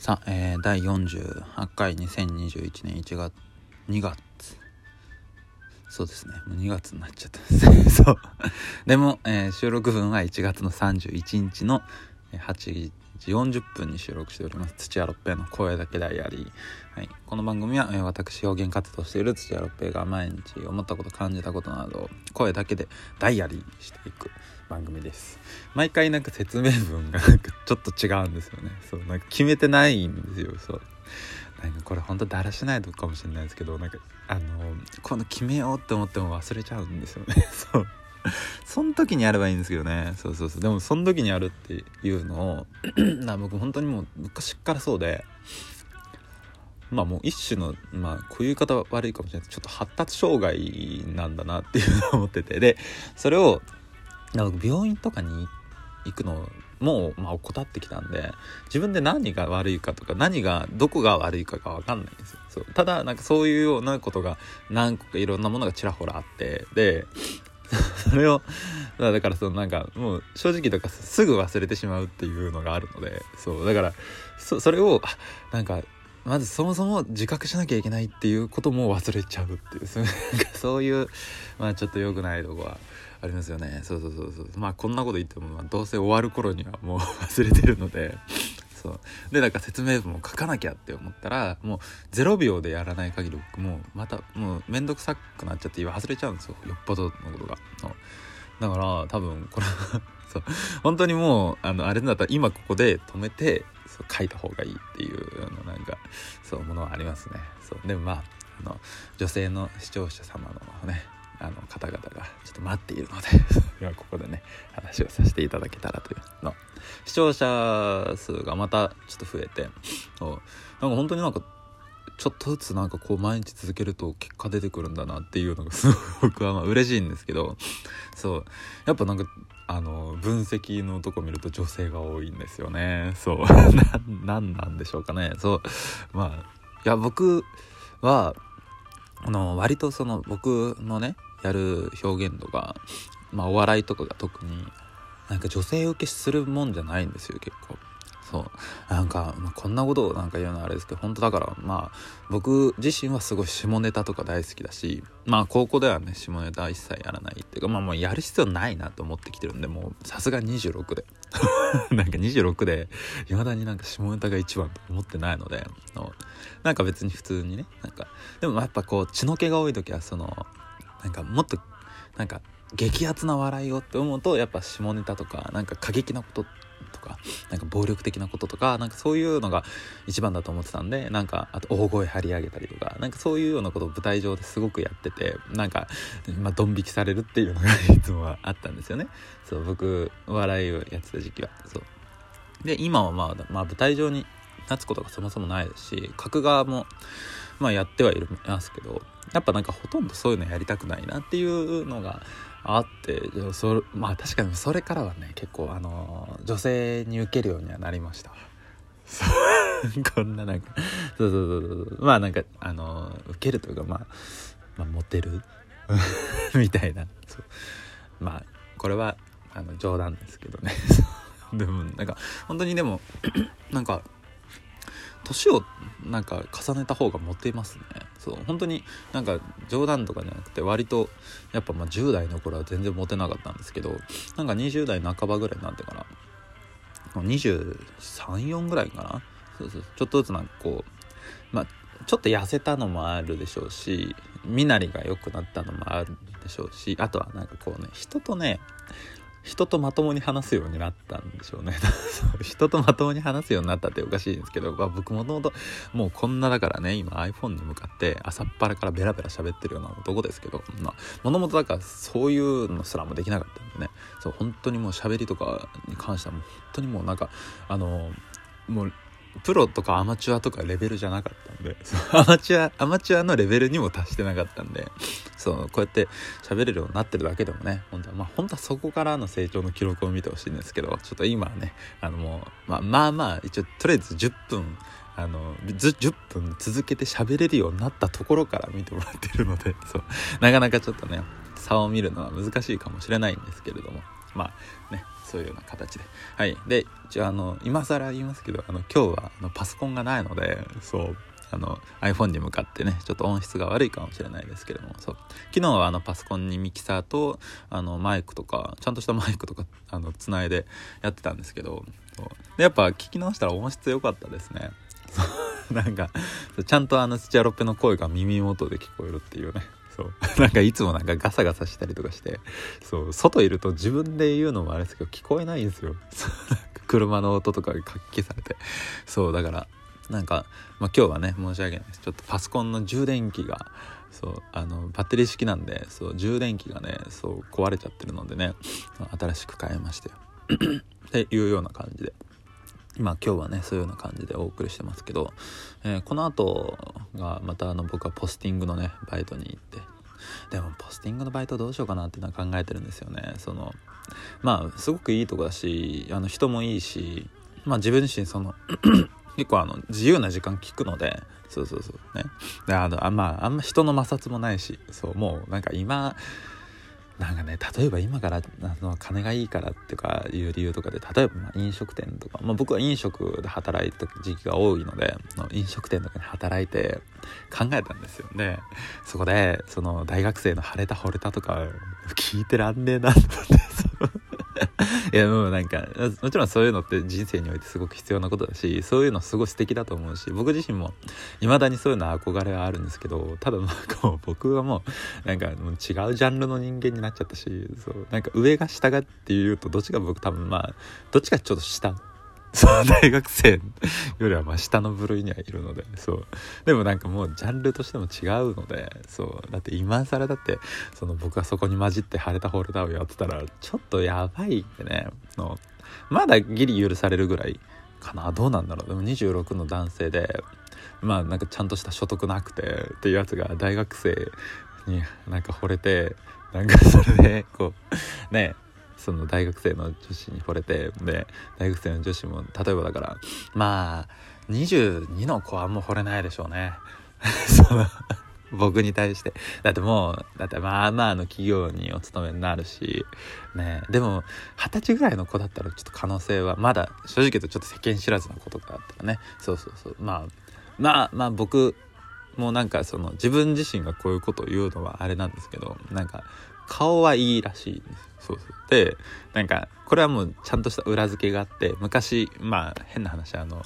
さあ、えー、第48回2021年1月2月そうですね。もう2月になっちゃった。で そう。でも、えー、収録分は1月の31日の8時40分に収録しております。土屋六平の声だけダイアリー、はい、この番組は、私表現活動している土屋六平が毎日思ったこと感じたことなどを声だけでダイアリーしていく番組です。毎回なんか説明文がちょっと違うんですよね。そうなんか決めてないんですよそう。なんかこれほんとだらしないとかもしれないですけどなんかあのこの決めようって思っても忘れちゃうんですよね。そう。その時にやればいいんですけどね。そうそうそう。でもその時にやるっていうのを な僕本当にもう昔からそうでまあもう一種のまあこういう言い方悪いかもしれない。ですちょっと発達障害なんだなっていうのを思ってて。でそれをなんか病院とかに行くのもまあ怠ってきたんで自分で何が悪いかとか何がどこが悪いかが分かんないんですよ。そう。ただなんかそういうようなことが何個かいろんなものがちらほらあってで それをだからそのなんかもう正直とかすぐ忘れてしまうっていうのがあるのでそう。だからそそれをなんかまずそもそも自覚しなきゃいけないっていうことも忘れちゃうっていうそういうまあちょっと良くないとこはありますよね。そうそうそうそう。まあこんなこと言っても、まあ、どうせ終わる頃にはもう 忘れてるので。そう。でなんか説明文を書かなきゃって思ったらもう0秒でやらない限りもうまたもう面倒くさくなっちゃって今忘れちゃうんですよ。よっぽどのことが。だから多分これ そう。本当にもうあのあれだったら今ここで止めてそう書いた方がいいっていうのなんかそうものはありますね。そう。でもまああの女性の視聴者様のねあの方々がちょっと待っているので 今ここでね話をさせていただけたらというの。視聴者数がまたちょっと増えてそうなんか本当になんかちょっとずつなんかこう毎日続けると結果出てくるんだなっていうのがすごい僕はまあ嬉しいんですけど そう。やっぱなんかあの分析のとこ見ると女性が多いんですよね。そう。何なんでしょうかね。そう。まあいや僕はあの割とその僕のねやる表現とか、まあ、お笑いとかが特になんか女性受けするもんじゃないんですよ結構。そう。なんか、まあ、こんなことをなんか言うのはあれですけど本当だからまあ僕自身はすごい下ネタとか大好きだしまあ高校ではね下ネタ一切やらないっていうかまあもうやる必要ないなと思ってきてるんでもうさすが26で。なんか26でいまだになんか下ネタが一番と思ってないのでなんか別に普通にねなんか。でもやっぱこう血の気が多い時はそのなんかもっとなんか激アツな笑いをって思うとやっぱ下ネタとかなんか過激なこととかなんか暴力的なこととかなんかそういうのが一番だと思ってたんでなんかあと大声張り上げたりとかなんかそういうようなことを舞台上ですごくやっててなんかまあドン引きされるっていうのがいつもはあったんですよね。そう僕笑いをやってた時期は。そう。で今はまあ、まあ、舞台上に立つことがそもそもないですし書く側もまあやってはいますけどやっぱなんかほとんどそういうのやりたくないなっていうのがあってそれまあ確かにそれからはね結構あの女性に受けるようにはなりました。こんななんかそうそうそうそうまあなんかあの受けるというかまあ、まあ、モテる みたいな。そう。まあこれはあの冗談ですけどね。でもなんか本当にでもなんか年をなんか重ねた方がモテますね。そう本当になんか冗談とかじゃなくて割とやっぱまあ10代の頃は全然モテなかったんですけどなんか20代半ばぐらいになってから234ぐらいかな。そうそう。ちょっとずつなんかこうまあちょっと痩せたのもあるでしょうし身なりが良くなったのもあるでしょうしあとはなんかこうね人とね人とまともに話すようになったんでしょうね。人とまともに話すようになったっておかしいんですけど、まあ、僕もともともうこんなだからね今 iPhone に向かって朝っぱらからベラベラ喋ってるような男ですけどまもともとだからそういうのすらもできなかったんでね。そう本当にもう喋りとかに関してはもう本当にもうなんかあのもうプロとかアマチュアとかレベルじゃなかったんで アマチュアアマチュアのレベルにも達してなかったんでそうこうやって喋れるようになってるだけでもね本当はまあ本当はそこからの成長の記録を見てほしいんですけどちょっと今はねあのもう、まあ、まあまあ一応とりあえず10分あの10分続けて喋れるようになったところから見てもらってるのでそうなかなかちょっとね差を見るのは難しいかもしれないんですけれどもまあねそういうような形で。はい。でじゃあの今更言いますけどあの今日はあのパソコンがないのでそうあの iPhone に向かってねちょっと音質が悪いかもしれないですけれどもそう。昨日はあのパソコンにミキサーとあのマイクとかちゃんとした マイクとかあのつないでやってたんですけどでやっぱ聞き直したら音質良かったですね。なんかちゃんとあのスチャロペの声が耳元で聞こえるっていうね。そう。なんかいつもなんかガサガサしたりとかしてそう外いると自分で言うのもあれですけど聞こえないんですよ。車の音とかが活気されて。そうだからなんか、まあ、今日はね申し訳ないです。ちょっとパソコンの充電器がそうあのバッテリー式なんでそう充電器がねそう壊れちゃってるのでね新しく買いましたよ。っていうような感じで。まあ今日はねそういうような感じでお送りしてますけど、えー、この後がまたあの僕はポスティングのねバイトに行って。でもポスティングのバイトどうしようかなっていうのは考えてるんですよね。そのまあすごくいいとこだしあの人もいいしまあ自分自身その 結構あの自由な時間聞くのでそうそうそうね。であのあまああんま人の摩擦もないしそうもうなんか今なんかね例えば今からあの金がいいからっていうかいう理由とかで例えばま飲食店とか、まあ、僕は飲食で働いた時期が多いので飲食店とかに働いて考えたんですよね。そこでその大学生の晴れた惚れたとか聞いてらんねえなと思って いやもうなんかもちろんそういうのって人生においてすごく必要なことだしそういうのすごい素敵だと思うし僕自身もいまだにそういうの憧れはあるんですけどただなんかもう僕はもうなんかもう違うジャンルの人間になっちゃったしそうなんか上が下がっていうとどっちが僕多分まあどっちがちょっと下そう大学生よりはま下の部類にはいるのでそう。でもなんかもうジャンルとしても違うのでそう。だって今更だってその僕がそこに混じって晴れたホルダーをやってたらちょっとやばいんでね。のまだギリ許されるぐらいかな。どうなんだろう。でも26の男性でまあなんかちゃんとした所得なくてっていうやつが大学生になんか惚れてなんかそれでこうねその大学生の女子に惚れてで大学生の女子も例えばだからまあ22の子はもう惚れないでしょうね。その僕に対して。だってもうだってまあまあの企業にお勤めになるしね。でも二十歳ぐらいの子だったらちょっと可能性はまだ正直言うとちょっと世間知らずの子とかだったらね。そうそうそう。まあまあまあ僕もなんかその自分自身がこういうことを言うのはあれなんですけどなんか顔はいいらしい。そうそう。でなんかこれはもうちゃんとした裏付けがあって昔まあ変な話あの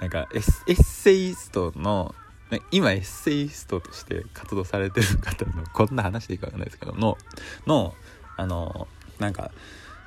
なんかエッセイストの今エッセイストとして活動されてる方のこんな話でいいかわかんないですけどののあのなんか、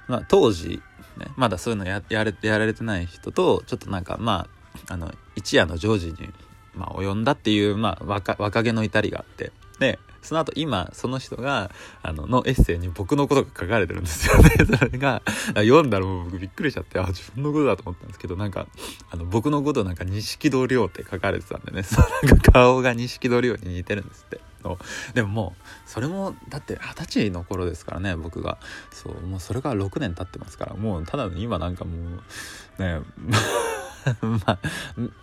まあ、当時、ね、まだそういうのややれやられてない人とちょっとなんかまああの一夜のジョージに、まあ、及んだっていう、まあ、若若気の至りがあって。でその後今その人があののエッセイに僕のことが書かれてるんですよね。それが読んだらもう僕びっくりしちゃってあ自分のことだと思ったんですけどなんかあの僕のことなんか錦戸亮って書かれてたんでね。そなんか顔が錦戸亮に似てるんですって。でももうそれもだって二十歳の頃ですからね僕が。そうもうそれが6年経ってますから。もうただ今なんかもうね まあ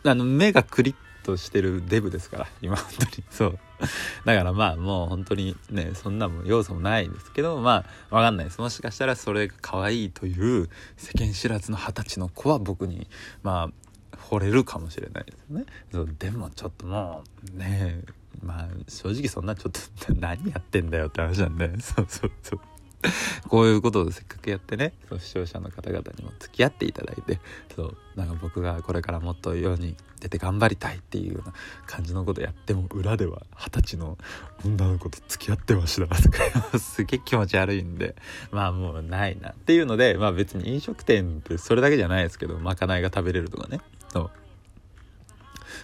あの目がクリッとしてるデブですから今本当に。そう。だからまあもう本当にねそんなも要素もないですけどまあわかんない。ですもしかしたらそれが可愛いという世間知らずの二十歳の子は僕にまあ惚れるかもしれないですね。そうでもちょっともうねまあ正直そんなちょっと何やってんだよって話なんで。そうそうそう。こういうことをせっかくやってねその視聴者の方々にも付き合っていただいてそうなんか僕がこれからもっと世に出て頑張りたいっていうような感じのことやっても裏では二十歳の女の子と付き合ってました。と かすげえ気持ち悪いんで。まあもうないな。っていうのでまあ別に飲食店ってそれだけじゃないですけどまかないが食べれるとかねそう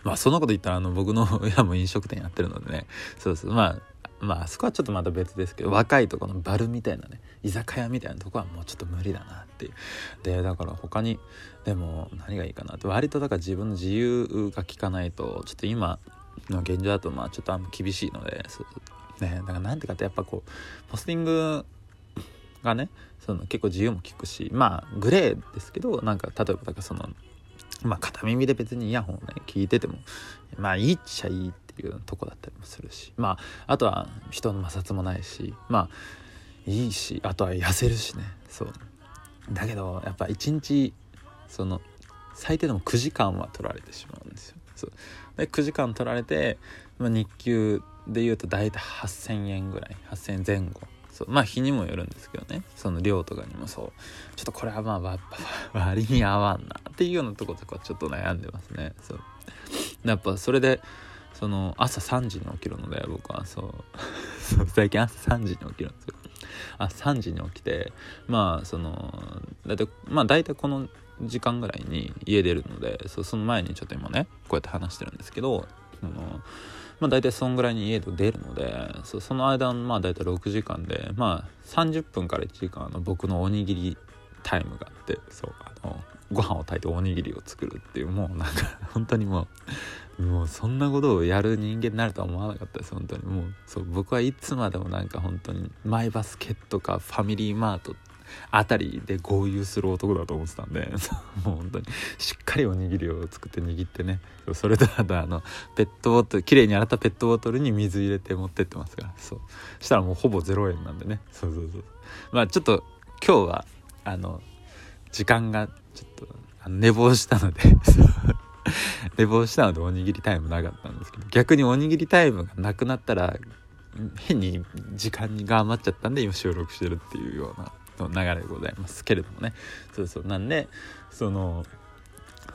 まあそんなこと言ったらあの僕の親も飲食店やってるのでね。そうそう。まあまあそこはちょっとまた別ですけど若いとこのバルみたいなね居酒屋みたいなとこはもうちょっと無理だなっていう。でだから他にでも何がいいかなって。割とだから自分の自由が利かないとちょっと今の現状だとまあちょっとあんま厳しいのでねだからなんていうかってやっぱこうポスティングがねその結構自由も利くしまあグレーですけどなんか例えばだからそのまあ片耳で別にイヤホンね聞いててもまあいいっちゃいいってていうとこだったりもするし。まああとは人の摩擦もないし。まあいいしあとは痩せるしね。そう。だけどやっぱ一日その最低でも9時間は取られてしまうんですよ。そう。で9時間取られて、まあ、日給でいうと大体8,000円ぐらい。8,000円前後。そう。まあ日にもよるんですけどね。その量とかにもそう。ちょっとこれはまあ 割に合わんな。っていうようなとことかちょっと悩んでますね。そう。やっぱそれでその朝3時に起きるので僕は。そう。最近朝3時に起きるんですよ。あ3時に起きてまあそのだいたいまあ大体この時間ぐらいに家出るのでその前にちょっと今ねこうやって話してるんですけどあのまあ大体そんぐらいに家で出るのでそその間まあ大体6時間でまあ30分から1時間の僕のおにぎりタイムがあってそうあのご飯を炊いておにぎりを作るっていうもうなんか本当にもうもうそんなことをやる人間になるとは思わなかったです。本当に。もうそう僕はいつまでもなんか本当にマイバスケットかファミリーマートあたりで合流する男だと思ってたんで。もう本当にしっかりおにぎりを作って握ってね。それとあとあのペットボトルきれいに洗ったペットボトルに水入れて持ってってますから。そう。したらもうほぼ0円なんでね。そうそうそうまあちょっと今日はあの時間がちょっと寝坊したので 寝坊したのでおにぎりタイムなかったんですけど逆におにぎりタイムがなくなったら変に時間が余っちゃったんで今収録してるっていうような流れでございますけれどもね。そうそう。なんでその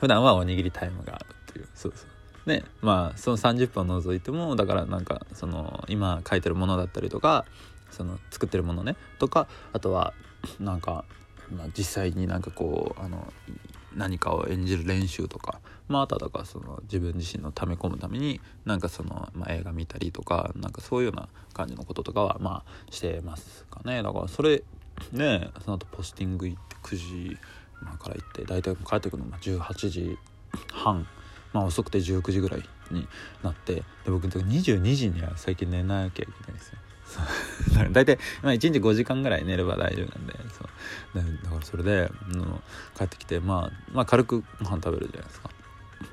普段はおにぎりタイムがあるっていう。そうそう。ねまあその30分を除いてもだからなんかその今書いてるものだったりとかその作ってるものねとかあとはなんか、まあ、実際になんかこうあの何かを演じる練習とかまああとはだからその自分自身の溜め込むためになんかその、まあ、映画見たりとかなんかそういうような感じのこととかはまあしてますかね。だからそれねその後ポスティング行って9時、まあ、から行って大体帰ってくるのが18時半。まあ遅くて19時ぐらいになってで僕22時には最近寝なきゃいけないんですよ。大体、まあ、1日5時間ぐらい寝れば大丈夫なんでそう。だからそれで、うん、帰ってきて、まあ、まあ軽くご飯食べるじゃないですか。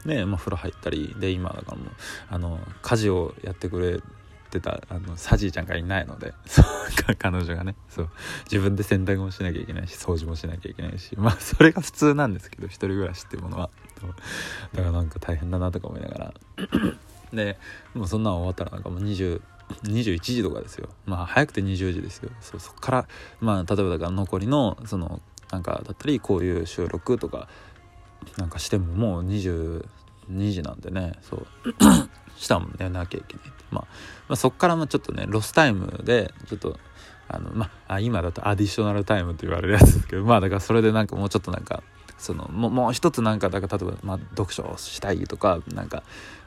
で、まあ、風呂入ったりで今だからもうあの家事をやってくれてたあのサジーちゃんがいないので 彼女がねそう。自分で洗濯もしなきゃいけないし掃除もしなきゃいけないしまあそれが普通なんですけど一人暮らしっていうものは。だからなんか大変だなとか思いながら。でもうそんなん終わったらなんかもう20 21時とかですよ。まあ早くて20時ですよ。そそっからまあ例えばだから残りのそのなんかだったりこういう収録とかなんかしてももう22時なんでねそう したもん寝なきゃいけないまあ、まあ、そっからもちょっとねロスタイムでちょっとあのまあ今だとアディショナルタイムと言われるやつですけどまあだからそれでなんかもうちょっとなんかそのももう一つなんかだから例えば、まあ、読書をしたいとかなんか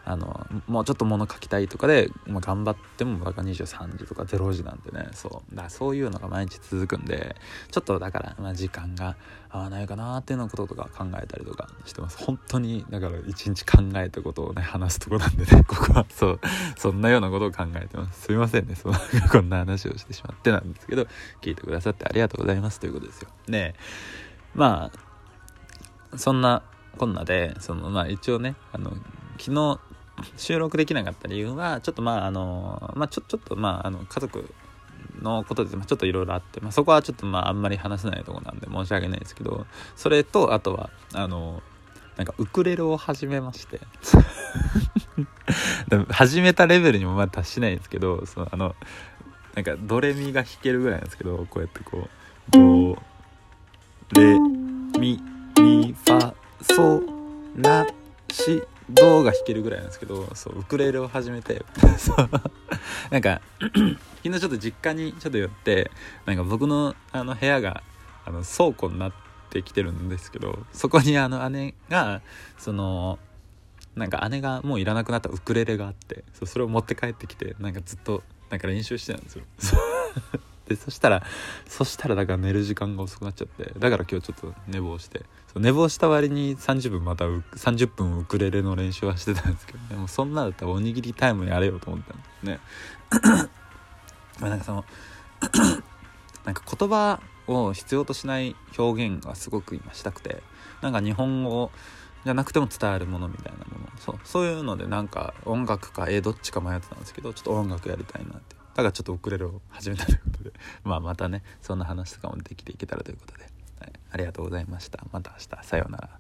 あのもうちょっと物書きたいとかで、まあ、頑張ってもだか23時とか0時なんてねそう。だそういうのが毎日続くんでちょっとだから、まあ、時間が合わないかなっていうのこととか考えたりとかしてます。本当にだから一日考えたことをね話すとこなんでね ここは。そう。そんなようなことを考えてます。すいませんね。そう。こんな話をしてしまってなんですけど聞いてくださってありがとうございます。ということですよ。ね。まあそんなこんなでそのまあ一応ねあの昨日収録できなかった理由はちょっとまああのまあちょちょっとまああの家族のことでちょっといろいろあって、まあ、そこはちょっとまああんまり話せないとこなんで申し訳ないですけどそれとあとはあのなんかウクレレを始めまして。始めたレベルにもまだ達しないですけどそのあのなんかドレミが弾けるぐらいなんですけどこうやってこうドレミミファソラシドが弾けるぐらいなんですけどそうウクレレを始めて そうなんか 昨日ちょっと実家にちょっと寄ってなんか僕のあの部屋があの倉庫になってきてるんですけどそこにあの姉がそのなんか姉がもういらなくなったウクレレがあってそうそれを持って帰ってきてなんかずっとなんか練習してたんですよ。でそしたらそしたらだから寝る時間が遅くなっちゃってだから今日ちょっと寝坊して寝坊した割に30分また30分ウクレレの練習はしてたんですけどでもそんなだったらおにぎりタイムやれよと思ったんですね。なんかその なんか言葉を必要としない表現がすごく今したくてなんか日本語じゃなくても伝わるものみたいなもの。そうそういうのでなんか音楽か絵どっちか迷ってたんですけどちょっと音楽やりたいなって。だからちょっと遅れるを始めたということで。まあまたねそんな話とかもできていけたらということで、はい、ありがとうございました。また明日。さようなら。